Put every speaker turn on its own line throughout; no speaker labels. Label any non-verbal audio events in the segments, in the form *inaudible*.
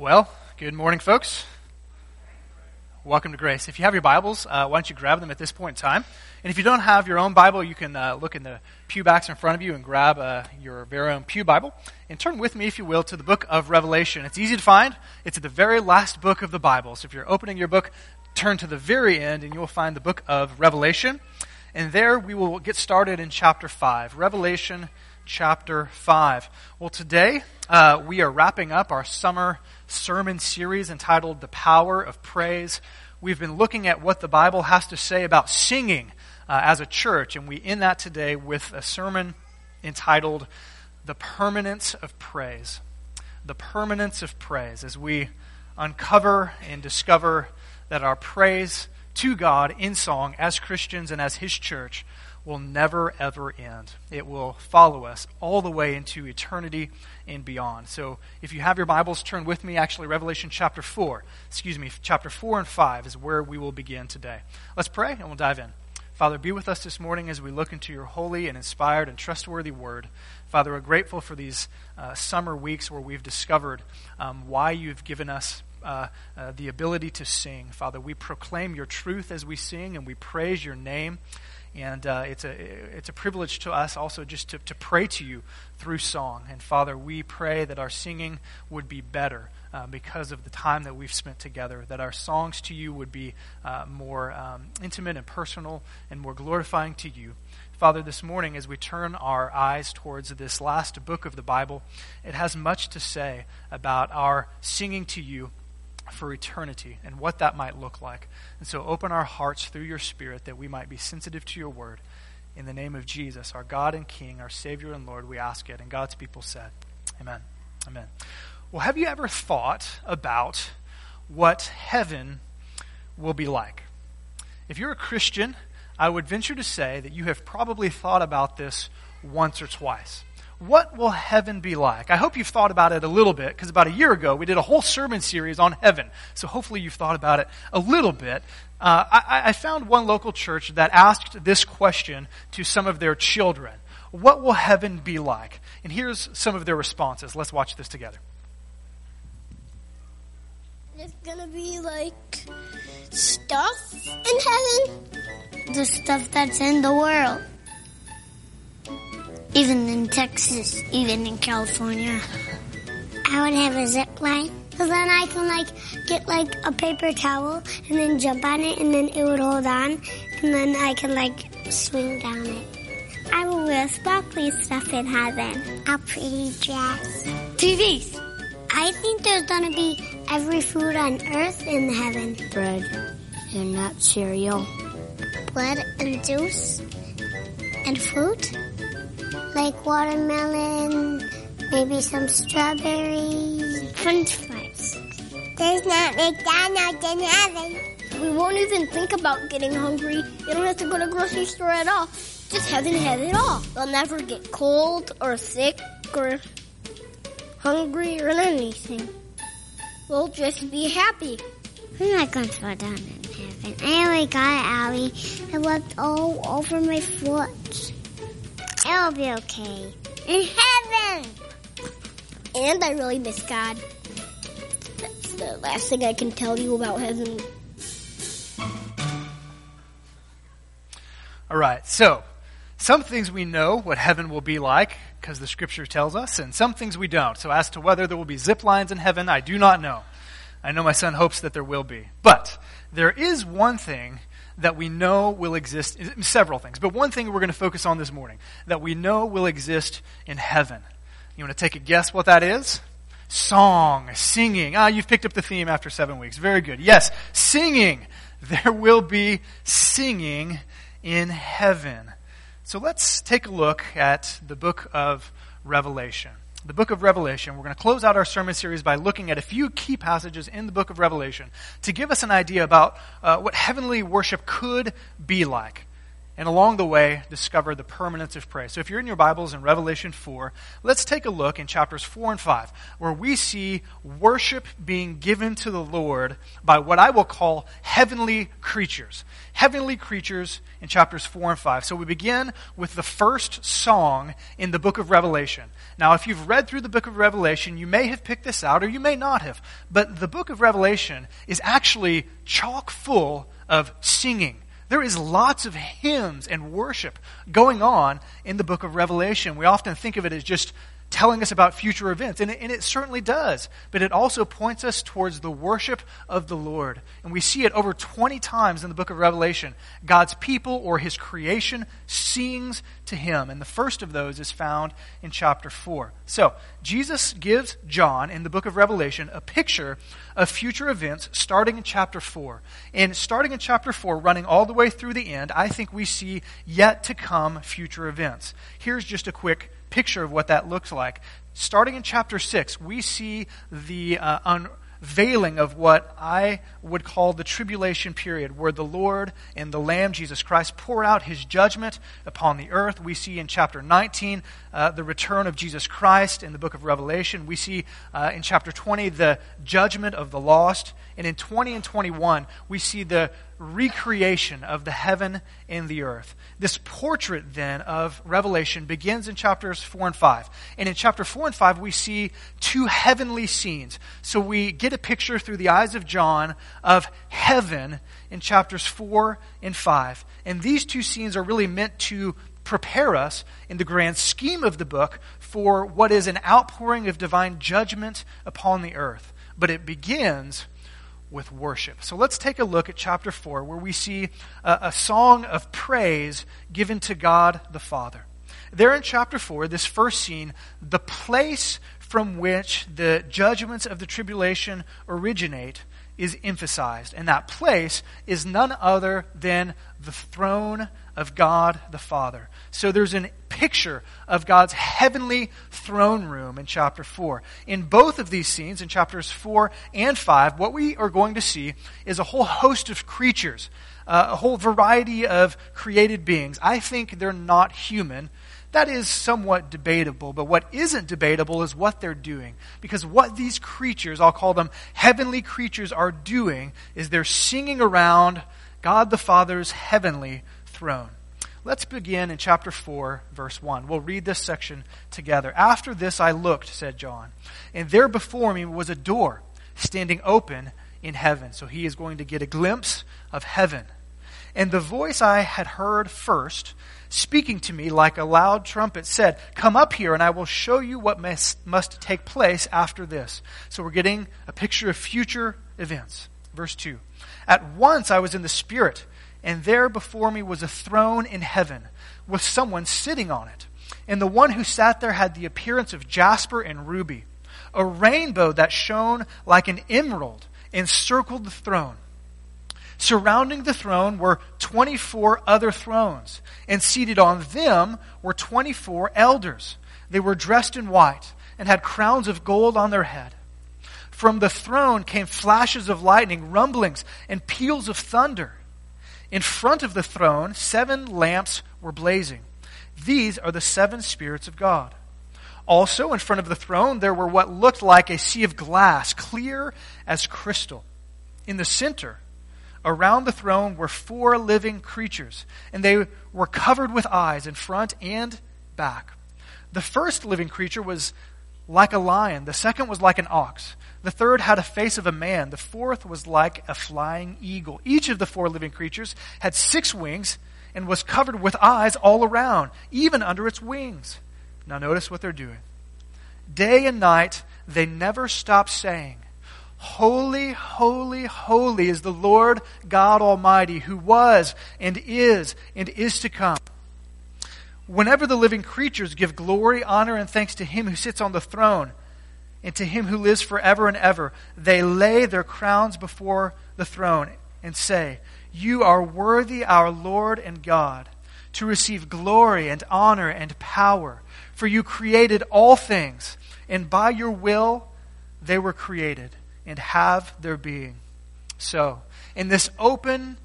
Well, good morning, folks. Welcome to Grace. If you have your Bibles, uh, why don't you grab them at this point in time? And if you don't have your own Bible, you can uh, look in the pew backs in front of you and grab uh, your very own Pew Bible. And turn with me, if you will, to the book of Revelation. It's easy to find, it's at the very last book of the Bible. So if you're opening your book, turn to the very end and you will find the book of Revelation. And there we will get started in chapter 5. Revelation chapter 5. Well, today uh, we are wrapping up our summer sermon series entitled The Power of Praise. We've been looking at what the Bible has to say about singing uh, as a church, and we end that today with a sermon entitled The Permanence of Praise. The Permanence of Praise, as we uncover and discover that our praise to God in song as Christians and as His church will never, ever end. It will follow us all the way into eternity and beyond. So if you have your Bibles, turn with me. Actually, Revelation chapter 4, excuse me, chapter 4 and 5 is where we will begin today. Let's pray and we'll dive in. Father, be with us this morning as we look into your holy and inspired and trustworthy word. Father, we're grateful for these uh, summer weeks where we've discovered um, why you've given us uh, uh, the ability to sing. Father, we proclaim your truth as we sing and we praise your name. And uh, it's, a, it's a privilege to us also just to, to pray to you through song. And Father, we pray that our singing would be better uh, because of the time that we've spent together, that our songs to you would be uh, more um, intimate and personal and more glorifying to you. Father, this morning, as we turn our eyes towards this last book of the Bible, it has much to say about our singing to you for eternity and what that might look like. And so open our hearts through your Spirit that we might be sensitive to your word. In the name of Jesus, our God and King, our Savior and Lord, we ask it. And God's people said, Amen. Amen. Well, have you ever thought about what heaven will be like? If you're a Christian, I would venture to say that you have probably thought about this once or twice what will heaven be like? I hope you've thought about it a little bit, because about a year ago we did a whole sermon series on heaven. So hopefully you've thought about it a little bit. Uh, I, I found one local church that asked this question to some of their children What will heaven be like? And here's some of their responses. Let's watch this together.
It's gonna be like stuff in heaven.
The stuff that's in the world even in Texas, even in California.
I would have a zip line. Because then I can like get like a paper towel and then jump on it and then it would hold on and then I can like swing down it.
I will wear sparkly stuff in heaven.
A pretty dress.
TVs.
I think there's gonna be every food on earth in heaven.
Bread and not cereal.
Bread and juice and fruit like watermelon, maybe some strawberries,
french fries.
There's not McDonald's in heaven.
We won't even think about getting hungry. You don't have to go to grocery store at all. Just heaven have it all. They'll never get cold or sick or hungry or anything. We'll just be happy.
I'm not going to fall down in heaven. I already got it, Allie. I left all over my foot. It'll be okay. In heaven!
And I really miss God. That's the last thing I can tell you about heaven.
All right, so some things we know what heaven will be like because the scripture tells us, and some things we don't. So, as to whether there will be zip lines in heaven, I do not know. I know my son hopes that there will be. But there is one thing that we know will exist, several things, but one thing we're going to focus on this morning that we know will exist in heaven. You want to take a guess what that is? Song, singing. Ah, you've picked up the theme after seven weeks. Very good. Yes, singing. *laughs* There will be singing in heaven. So let's take a look at the book of Revelation the book of Revelation. We're going to close out our sermon series by looking at a few key passages in the book of Revelation to give us an idea about uh, what heavenly worship could be like. And along the way, discover the permanence of praise. So if you're in your Bibles in Revelation 4, let's take a look in chapters 4 and 5, where we see worship being given to the Lord by what I will call heavenly creatures. Heavenly creatures in chapters 4 and 5. So we begin with the first song in the book of Revelation. Now, if you've read through the book of Revelation, you may have picked this out or you may not have. But the book of Revelation is actually chock full of singing there is lots of hymns and worship going on in the book of Revelation. We often think of it as just telling us about future events. And it, and it, certainly does. But it also points us towards the worship of the Lord. And we see it over 20 times in the book of Revelation. God's people or his creation sings to him. And the first of those is found in chapter 4. So, Jesus gives John in the book of Revelation a picture of future events starting in chapter 4. And starting in chapter 4, running all the way through the end, I think we see yet to come future events. Here's just a quick picture of what that looks like. Starting in chapter 6, we see the uh, unveiling of what I would call the tribulation period, where the Lord and the Lamb, Jesus Christ, pour out his judgment upon the earth. We see in chapter 19 uh, the return of Jesus Christ in the book of Revelation. We see uh, in chapter 20 the judgment of the lost. And in 20 and 21, we see the recreation of the heaven and the earth. This portrait, then, of Revelation begins in chapters 4 and 5. And in chapter 4 and 5, we see two heavenly scenes. So we get a picture through the eyes of John of heaven in chapters 4 and 5. And these two scenes are really meant to prepare us in the grand scheme of the book for what is an outpouring of divine judgment upon the earth. But it begins with worship. So let's take a look at chapter 4, where we see a, a, song of praise given to God the Father. There in chapter 4, this first scene, the place from which the judgments of the tribulation originate is emphasized. And that place is none other than the throne of God the Father. So there's a picture of God's heavenly throne room in chapter 4. In both of these scenes, in chapters 4 and 5, what we are going to see is a whole host of creatures, uh, a whole variety of created beings. I think they're not human. That is somewhat debatable, but what isn't debatable is what they're doing. Because what these creatures, I'll call them heavenly creatures, are doing is they're singing around God the Father's heavenly throne. Let's begin in chapter 4, verse 1. We'll read this section together. After this I looked, said John, and there before me was a door standing open in heaven. So he is going to get a glimpse of heaven. And the voice I had heard first, speaking to me like a loud trumpet, said, Come up here, and I will show you what must, must take place after this. So we're getting a picture of future events. Verse 2. At once I was in the Spirit and there before me was a throne in heaven with someone sitting on it. And the one who sat there had the appearance of jasper and ruby. A rainbow that shone like an emerald encircled the throne. Surrounding the throne were 24 other thrones, and seated on them were 24 elders. They were dressed in white and had crowns of gold on their head. From the throne came flashes of lightning, rumblings, and peals of thunder. In front of the throne, seven lamps were blazing. These are the seven spirits of God. Also, in front of the throne, there were what looked like a sea of glass, clear as crystal. In the center, around the throne, were four living creatures, and they were covered with eyes in front and back. The first living creature was like a lion, the second was like an ox. The third had a face of a man. The fourth was like a flying eagle. Each of the four living creatures had six wings and was covered with eyes all around, even under its wings. Now, notice what they're doing. Day and night, they never stop saying, Holy, holy, holy is the Lord God Almighty, who was and is and is to come. Whenever the living creatures give glory, honor, and thanks to him who sits on the throne, and to him who lives forever and ever. They lay their crowns before the throne and say, You are worthy, our Lord and God, to receive glory and honor and power. For you created all things, and by your will they were created and have their being. So, in this open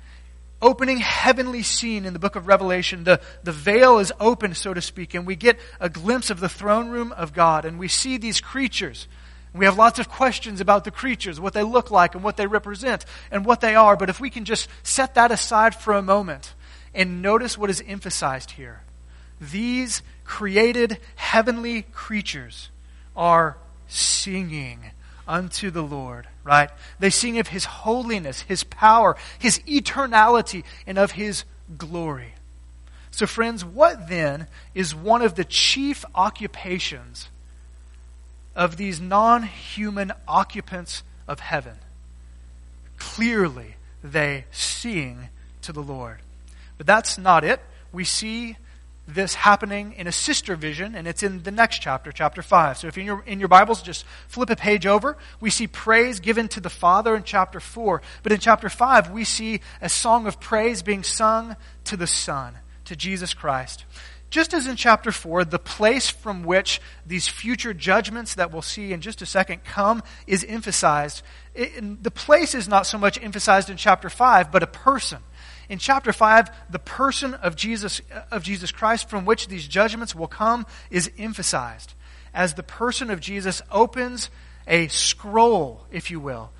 opening heavenly scene in the book of Revelation. The, the veil is opened, so to speak, and we get a glimpse of the throne room of God, and we see these creatures. We have lots of questions about the creatures, what they look like, and what they represent, and what they are. But if we can just set that aside for a moment and notice what is emphasized here these created heavenly creatures are singing unto the Lord, right? They sing of His holiness, His power, His eternality, and of His glory. So, friends, what then is one of the chief occupations of these non human occupants of heaven? Clearly, they sing to the Lord. But that's not it. We see this happening in a sister vision, and it's in the next chapter, chapter 5. So if in your, in your Bibles, just flip a page over. We see praise given to the Father in chapter 4. But in chapter 5, we see a song of praise being sung to the Son, to Jesus Christ. Just as in chapter 4, the place from which these future judgments that we'll see in just a second come is emphasized. It, the place is not so much emphasized in chapter 5, but a person. In chapter 5, the person of Jesus, of Jesus Christ from which these judgments will come is emphasized as the person of Jesus opens a scroll, if you will,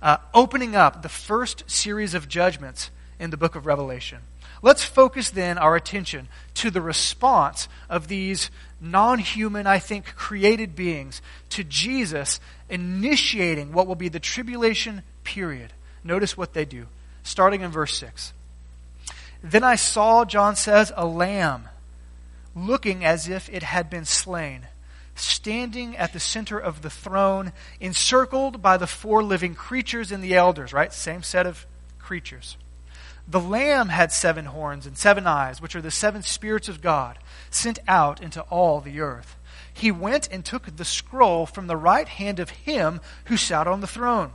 uh, opening up the first series of judgments in the book of Revelation. Let's focus then our attention to the response of these non human, I think, created beings to Jesus initiating what will be the tribulation period. Notice what they do, starting in verse 6. Then I saw, John says, a lamb looking as if it had been slain, standing at the center of the throne, encircled by the four living creatures and the elders, right? Same set of creatures. The lamb had seven horns and seven eyes, which are the seven spirits of God, sent out into all the earth. He went and took the scroll from the right hand of him who sat on the throne.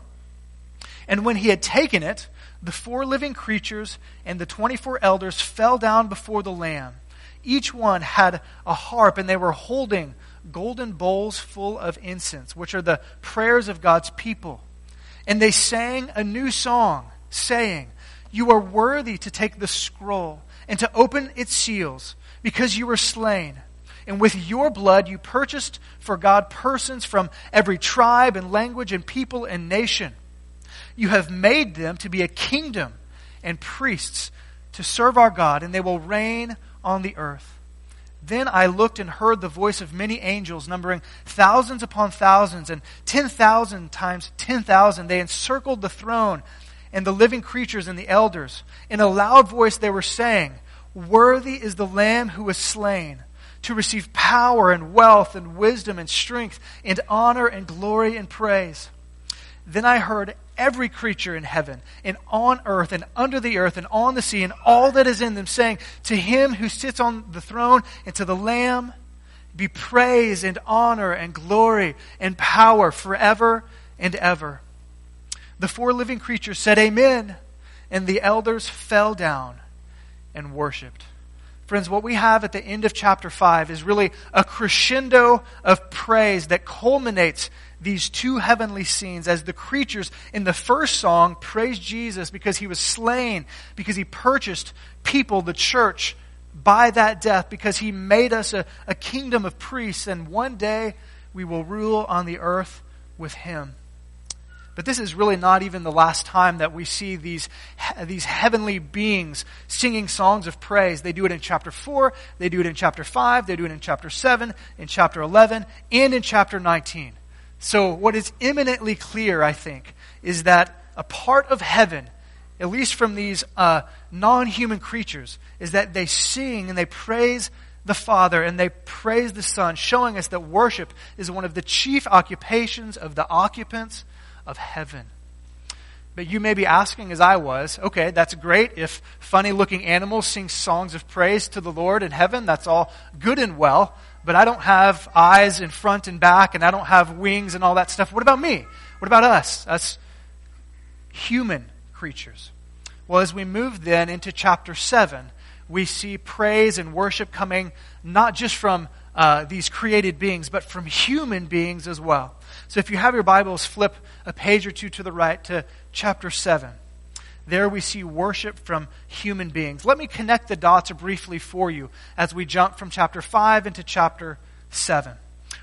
And when he had taken it, the four living creatures and the 24 elders fell down before the Lamb. Each one had a harp, and they were holding golden bowls full of incense, which are the prayers of God's people. And they sang a new song, saying, You are worthy to take the scroll and to open its seals, because you were slain. And with your blood you purchased for God persons from every tribe and language and people and nation. You have made them to be a kingdom and priests to serve our God, and they will reign on the earth. Then I looked and heard the voice of many angels, numbering thousands upon thousands, and 10,000 times 10,000. They encircled the throne and the living creatures and the elders. In a loud voice, they were saying, Worthy is the Lamb who was slain to receive power and wealth and wisdom and strength and honor and glory and praise. Then I heard every creature in heaven and on earth and under the earth and on the sea and all that is in them, saying, To him who sits on the throne and to the Lamb be praise and honor and glory and power forever and ever. The four living creatures said, Amen. And the elders fell down and worshiped. Friends, what we have at the end of chapter 5 is really a crescendo of praise that culminates these two heavenly scenes as the creatures in the first song praise Jesus because he was slain, because he purchased people, the church, by that death, because he made us a, a kingdom of priests, and one day we will rule on the earth with him. But this is really not even the last time that we see these, these heavenly beings singing songs of praise. They do it in chapter 4, they do it in chapter 5, they do it in chapter 7, in chapter 11, and in chapter 19. So, what is eminently clear, I think, is that a part of heaven, at least from these uh, non human creatures, is that they sing and they praise the Father and they praise the Son, showing us that worship is one of the chief occupations of the occupants of heaven. But you may be asking, as I was, okay, that's great. If funny looking animals sing songs of praise to the Lord in heaven, that's all good and well but I don't have eyes in front and back, and I don't have wings and all that stuff. What about me? What about us? Us human creatures. Well, as we move then into chapter 7, we see praise and worship coming not just from uh, these created beings, but from human beings as well. So if you have your Bibles, flip a page or two to the right to chapter 7. There we see worship from human beings. Let me connect the dots briefly for you as we jump from chapter 5 into chapter 7.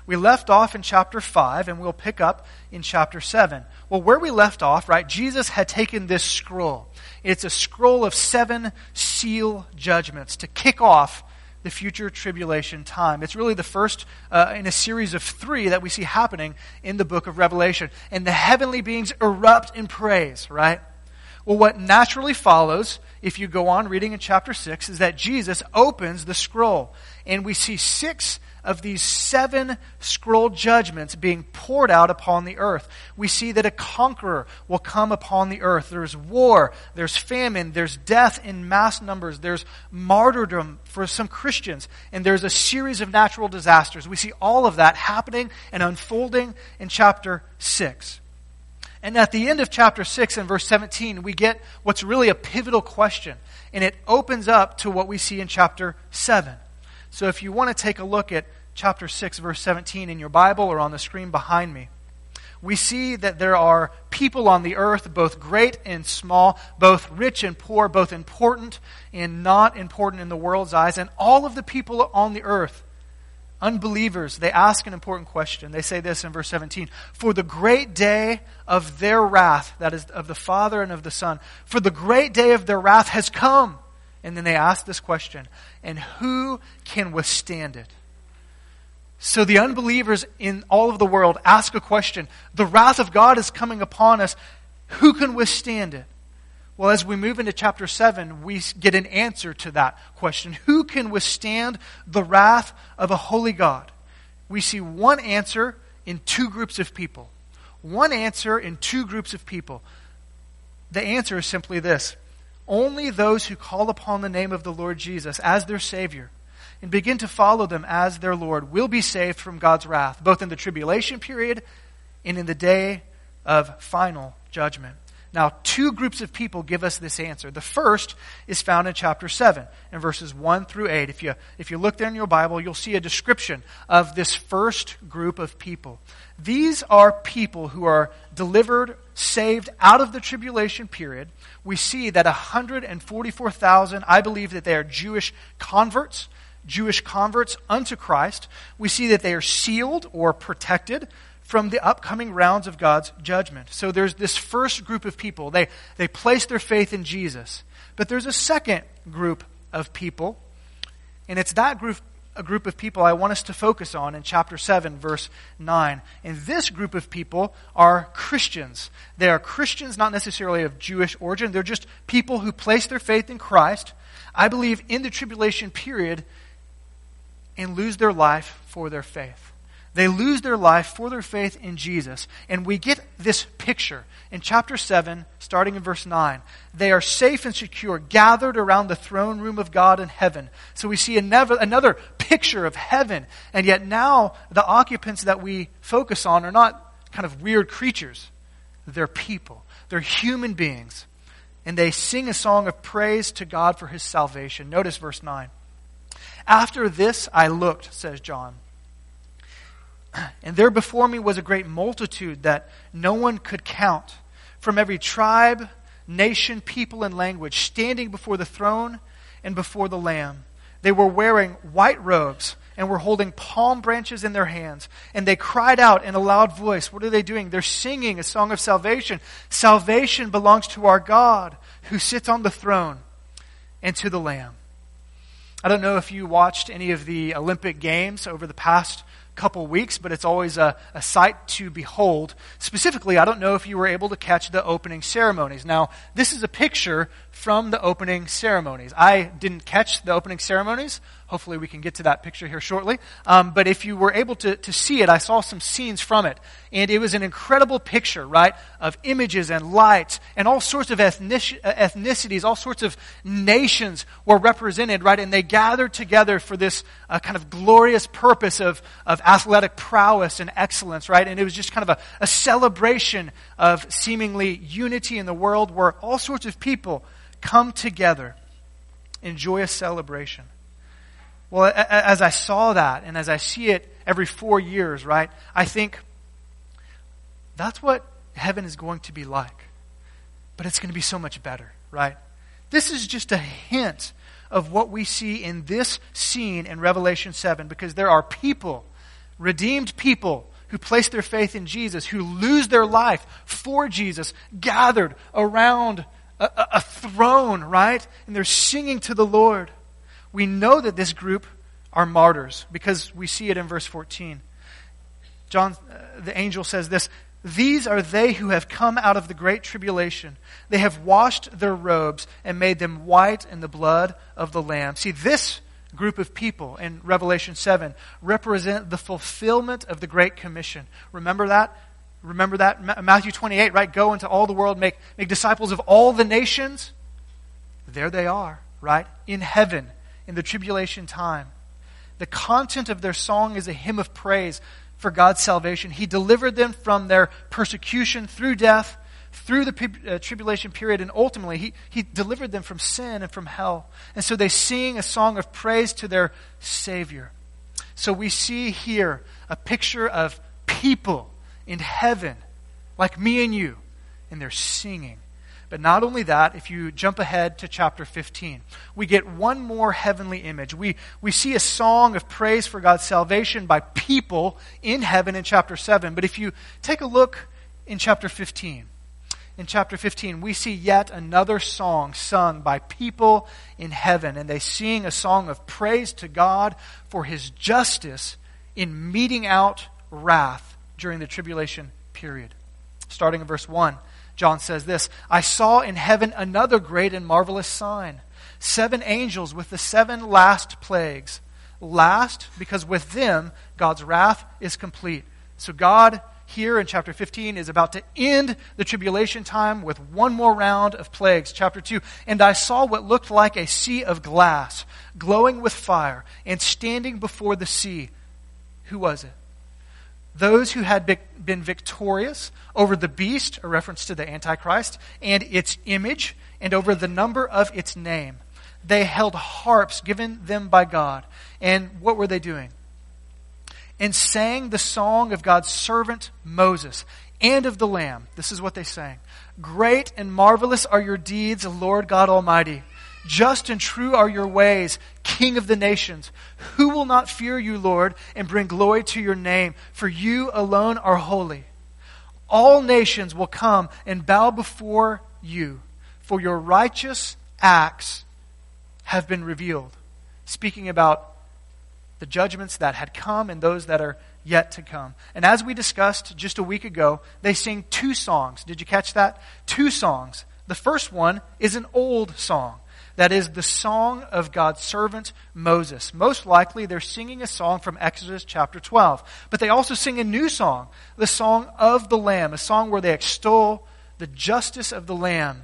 We left off in chapter 5, and we'll pick up in chapter 7. Well, where we left off, right, Jesus had taken this scroll. It's a scroll of seven seal judgments to kick off the future tribulation time. It's really the first uh, in a series of three that we see happening in the book of Revelation. And the heavenly beings erupt in praise, right? Well, what naturally follows, if you go on reading in chapter 6, is that Jesus opens the scroll. And we see six of these seven scroll judgments being poured out upon the earth. We see that a conqueror will come upon the earth. There's war, there's famine, there's death in mass numbers, there's martyrdom for some Christians, and there's a series of natural disasters. We see all of that happening and unfolding in chapter 6. And at the end of chapter 6 and verse 17, we get what's really a pivotal question. And it opens up to what we see in chapter 7. So if you want to take a look at chapter 6, verse 17 in your Bible or on the screen behind me, we see that there are people on the earth, both great and small, both rich and poor, both important and not important in the world's eyes. And all of the people on the earth, unbelievers, they ask an important question. They say this in verse 17 For the great day of their wrath, that is, of the Father and of the Son, for the great day of their wrath has come. And then they ask this question And who can withstand it? So the unbelievers in all of the world ask a question. The wrath of God is coming upon us. Who can withstand it? Well, as we move into chapter 7, we get an answer to that question. Who can withstand the wrath of a holy God? We see one answer in two groups of people. One answer in two groups of people. The answer is simply this only those who call upon the name of the Lord Jesus as their Savior and begin to follow them as their Lord will be saved from God's wrath, both in the tribulation period and in the day of final judgment. Now, two groups of people give us this answer. The first is found in chapter 7, in verses 1 through 8. If you, if you look there in your Bible, you'll see a description of this first group of people. These are people who are delivered, saved out of the tribulation period. We see that 144,000, I believe that they are Jewish converts. Jewish converts unto Christ. We see that they are sealed or protected from the upcoming rounds of God's judgment. So there's this first group of people. They, they place their faith in Jesus. But there's a second group of people, and it's that group, a group of people I want us to focus on in chapter 7, verse 9. And this group of people are Christians. They are Christians, not necessarily of Jewish origin. They're just people who place their faith in Christ. I believe in the tribulation period, and lose their life for their faith. They lose their life for their faith in Jesus. And we get this picture in chapter 7, starting in verse 9. They are safe and secure, gathered around the throne room of God in heaven. So we see another, another picture of heaven. And yet now the occupants that we focus on are not kind of weird creatures, they're people, they're human beings. And they sing a song of praise to God for his salvation. Notice verse 9. After this I looked, says John. And there before me was a great multitude that no one could count, from every tribe, nation, people, and language, standing before the throne and before the Lamb. They were wearing white robes and were holding palm branches in their hands. And they cried out in a loud voice. What are they doing? They're singing a song of salvation. Salvation belongs to our God who sits on the throne and to the Lamb. I don't know if you watched any of the Olympic Games over the past couple weeks, but it's always a, a, sight to behold. Specifically, I don't know if you were able to catch the opening ceremonies. Now, this is a picture from the opening ceremonies. I didn't catch the opening ceremonies. Hopefully, we can get to that picture here shortly. Um, but if you were able to, to see it, I saw some scenes from it. And it was an incredible picture, right, of images and lights and all sorts of ethnic, ethnicities, all sorts of nations were represented, right? And they gathered together for this uh, kind of glorious purpose of, of athletic prowess and excellence, right? And it was just kind of a, a celebration of seemingly unity in the world where all sorts of people come together in joyous celebration. Well, as I saw that and as I see it every four years, right, I think that's what heaven is going to be like. But it's going to be so much better. right? This is just a hint of what we see in this scene in Revelation 7 because there are people, redeemed people, who place their faith in Jesus, who lose their life for Jesus, gathered around a, a, throne, right? And they're singing to the Lord. We know that this group are martyrs because we see it in verse 14. John, uh, the angel says this These are they who have come out of the great tribulation. They have washed their robes and made them white in the blood of the Lamb. See, this group of people in Revelation 7 represent the fulfillment of the Great Commission. Remember that? Remember that? Matthew 28, right? Go into all the world, make, make disciples of all the nations. There they are, right? In heaven, in the tribulation time. The content of their song is a hymn of praise for God's salvation. He delivered them from their persecution through death, through the uh, tribulation period, and ultimately, he, he delivered them from sin and from hell. And so they sing a song of praise to their Savior. So we see here a picture of people in heaven, like me and you, and they're singing. But not only that, if you jump ahead to chapter 15, we get one more heavenly image. We, we see a song of praise for God's salvation by people in heaven in chapter 7. But if you take a look in chapter 15, in chapter 15, we see yet another song sung by people in heaven. And they sing a song of praise to God for his justice in meting out wrath during the tribulation period. Starting in verse 1. John says this I saw in heaven another great and marvelous sign seven angels with the seven last plagues. Last, because with them God's wrath is complete. So God here in chapter 15 is about to end the tribulation time with one more round of plagues. Chapter 2 And I saw what looked like a sea of glass, glowing with fire, and standing before the sea. Who was it? Those who had been victorious over the beast, a reference to the Antichrist, and its image, and over the number of its name. They held harps given them by God. And what were they doing? And sang the song of God's servant Moses and of the Lamb. This is what they sang Great and marvelous are your deeds, Lord God Almighty. Just and true are your ways, King of the nations. Who will not fear you, Lord, and bring glory to your name? For you alone are holy. All nations will come and bow before you, for your righteous acts have been revealed. Speaking about the judgments that had come and those that are yet to come. And as we discussed just a week ago, they sing two songs. Did you catch that? Two songs. The first one is an old song. That is the song of God's servant Moses. Most likely they're singing a song from Exodus chapter 12. But they also sing a new song, the song of the Lamb, a song where they extol the justice of the Lamb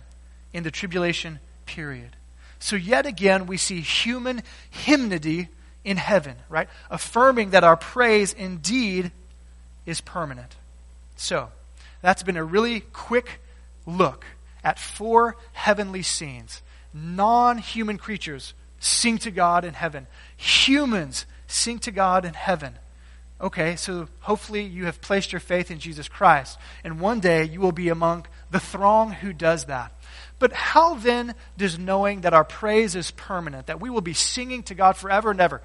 in the tribulation period. So yet again we see human hymnody in heaven, right? Affirming that our praise indeed is permanent. So, that's been a really quick look at four heavenly scenes non human creatures sing to God in heaven. Humans sing to God in heaven. Okay, so hopefully you have placed your faith in Jesus Christ, and one day you will be among the throng who does that. But how then does knowing that our praise is permanent, that we will be singing to God forever and ever,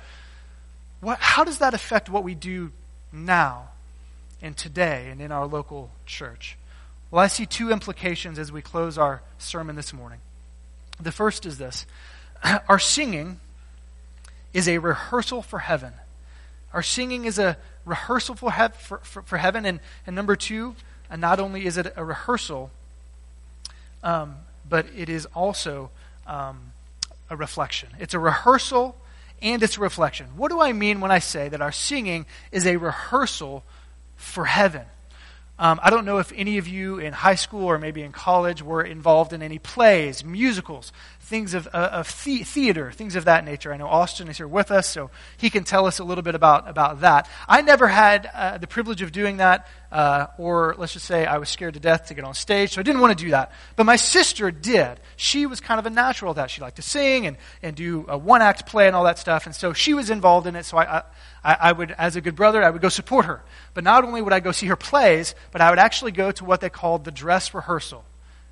what, how does that affect what we do now and today and in our local church? Well, I see two implications as we close our sermon this morning. The first is this *clears throat* our singing is a rehearsal for heaven. Our singing is a rehearsal for, he- for, for, for heaven. And, and number two, and not only is it a rehearsal, um, but it is also um, a reflection. It's a rehearsal and it's a reflection. What do I mean when I say that our singing is a rehearsal for heaven? Um, I don't know if any of you in high school or maybe in college were involved in any plays, musicals, things of, uh, of the- theater, things of that nature. I know Austin is here with us, so he can tell us a little bit about, about that. I never had uh, the privilege of doing that, uh, or let's just say I was scared to death to get on stage, so I didn't want to do that. But my sister did. She was kind of a natural at that. She liked to sing and, and do a one act play and all that stuff, and so she was involved in it, so I, I I, I, would, as a good brother, I would go support her. But not only would I go see her plays, but I would actually go to what they called the dress rehearsal.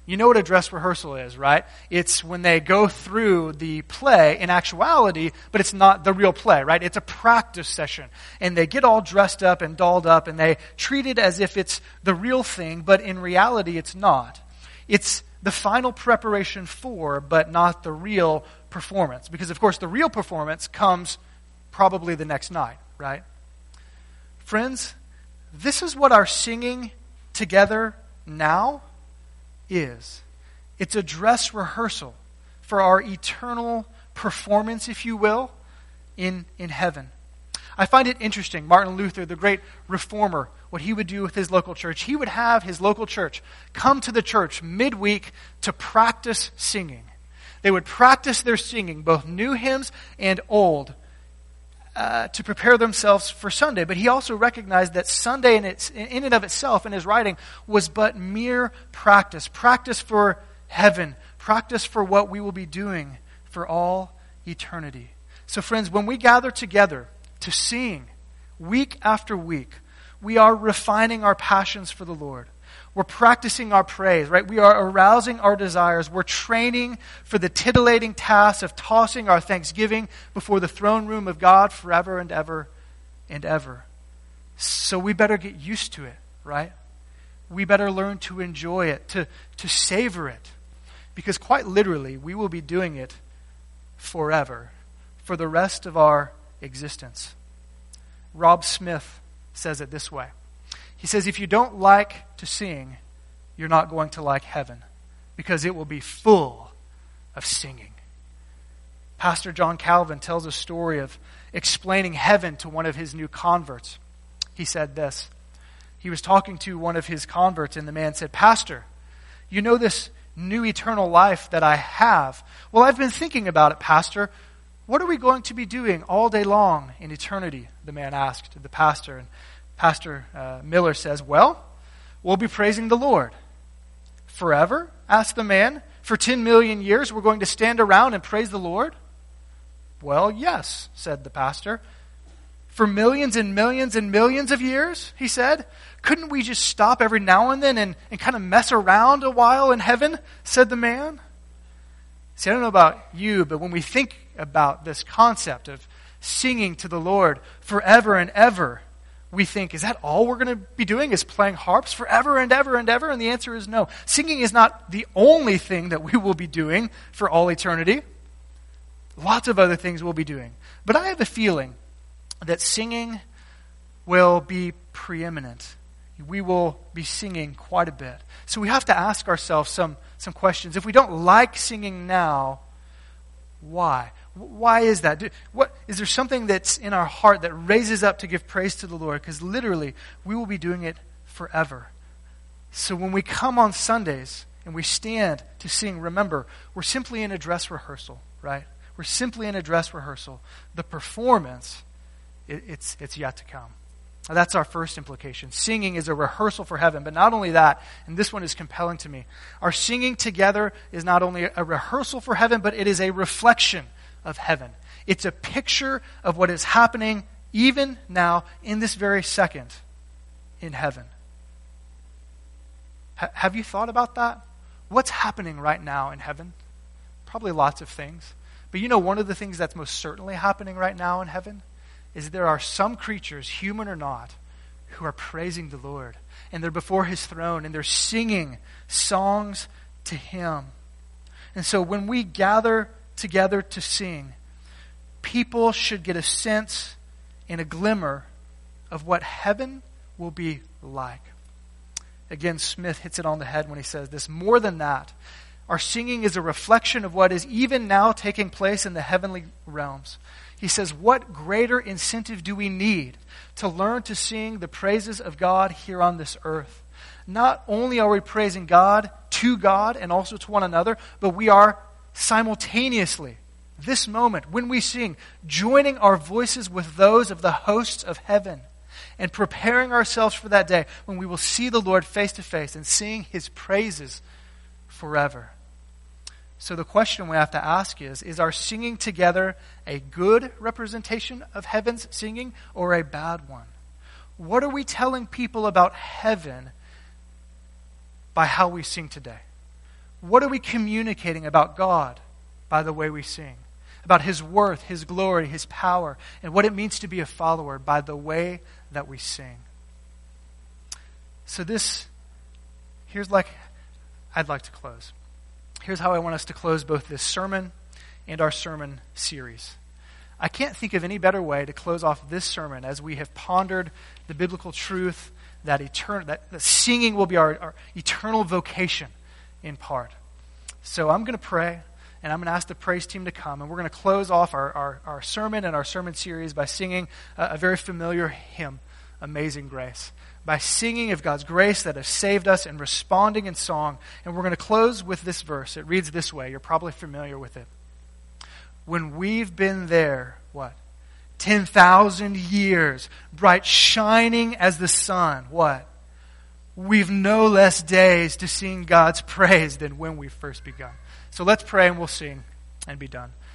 You know what a dress rehearsal is, right? It's when they go through the play in actuality, but it's not the real play, right? It's a practice session. And they get all dressed up and dolled up and they treat it as if it's the real thing, but in reality it's not. It's the final preparation for, but not the real performance. Because, of course, the real performance comes probably the next night, right? Friends, this is what our singing together now is it's a dress rehearsal for our eternal performance, if you will, in, in heaven. I find it interesting. Martin Luther, the great reformer, what he would do with his local church, he would have his local church come to the church midweek to practice singing. They would practice their singing, both new hymns and old, uh, to prepare themselves for Sunday. But he also recognized that Sunday in, its, in and of itself, in his writing, was but mere practice. Practice for heaven. Practice for what we will be doing for all eternity. So, friends, when we gather together to sing week after week, we are refining our passions for the Lord. We're practicing our praise, right? We are arousing our desires. We're training for the titillating task of tossing our thanksgiving before the throne room of God forever and ever and ever. So we better get used to it, right? We better learn to enjoy it, to, to savor it. Because quite literally, we will be doing it forever, for the rest of our existence. Rob Smith says it this way he says, if you don't like to sing, you're not going to like heaven because it will be full of singing. Pastor John Calvin tells a story of explaining heaven to one of his new converts. He said this. He was talking to one of his converts, and the man said, Pastor, you know this new eternal life that I have? Well, I've been thinking about it, Pastor. What are we going to be doing all day long in eternity? The man asked the pastor. And Pastor uh, Miller says, Well, we'll be praising the Lord. Forever? asked the man. For 10 million years, we're going to stand around and praise the Lord? Well, yes, said the pastor. For millions and millions and millions of years, he said. Couldn't we just stop every now and then and, and kind of mess around a while in heaven? said the man. See, I don't know about you, but when we think about this concept of singing to the Lord forever and ever, we think, is that all we're going to be doing? Is playing harps forever and ever and ever? And the answer is no. Singing is not the only thing that we will be doing for all eternity. Lots of other things we'll be doing. But I have a feeling that singing will be preeminent. We will be singing quite a bit. So we have to ask ourselves some, some questions. If we don't like singing now, why? Why is that? Do, what, is there something that's in our heart that raises up to give praise to the Lord? Because literally, we will be doing it forever. So when we come on Sundays and we stand to sing, remember, we're simply in a dress rehearsal, right? We're simply in a dress rehearsal. The performance, it, it's, it's yet to come. Now, that's our first implication. Singing is a rehearsal for heaven. But not only that, and this one is compelling to me, our singing together is not only a rehearsal for heaven, but it is a reflection of heaven. It's a picture of what is happening even now, in this very second, in heaven. H- have you thought about that? What's happening right now in heaven? Probably lots of things. But you know, one of the things that's most certainly happening right now in heaven is there are some creatures, human or not, who are praising the Lord. And they're before his throne and they're singing songs to him. And so when we gather together to sing, people should get a sense and a glimmer of what heaven will be like. Again, Smith hits it on the head when he says this. More than that, our singing is a reflection of what is even now taking place in the heavenly realms. He says, What greater incentive do we need to learn to sing the praises of God here on this earth? Not only are we praising God to God and also to one another, but we are simultaneously, this moment, when we sing, joining our voices with those of the hosts of heaven and preparing ourselves for that day when we will see the Lord face to face and sing his praises forever. So the question we have to ask is Is our singing together a good representation of heaven's singing or a bad one? What are we telling people about heaven by how we sing today? What are we communicating about God by the way we sing? About His worth, His glory, His power, and what it means to be a follower by the way that we sing. So, this, here's like, I'd like to close. Here's how I want us to close both this sermon and our sermon series. I can't think of any better way to close off this sermon as we have pondered the biblical truth that, etern- that, that singing will be our, our eternal vocation in part. So I'm going to pray, and I'm going to ask the praise team to come, and we're going to close off our, our, our sermon and our sermon series by singing a, a very familiar hymn, Amazing Grace. By singing of God's grace that has saved us and responding in song. And we're going to close with this verse. It reads this way. You're probably familiar with it when we've been there, what? 10,000 years, bright shining as the sun, what? We've no less days to sing God's *laughs* praise than when we first begun. So let's pray and we'll sing and be done.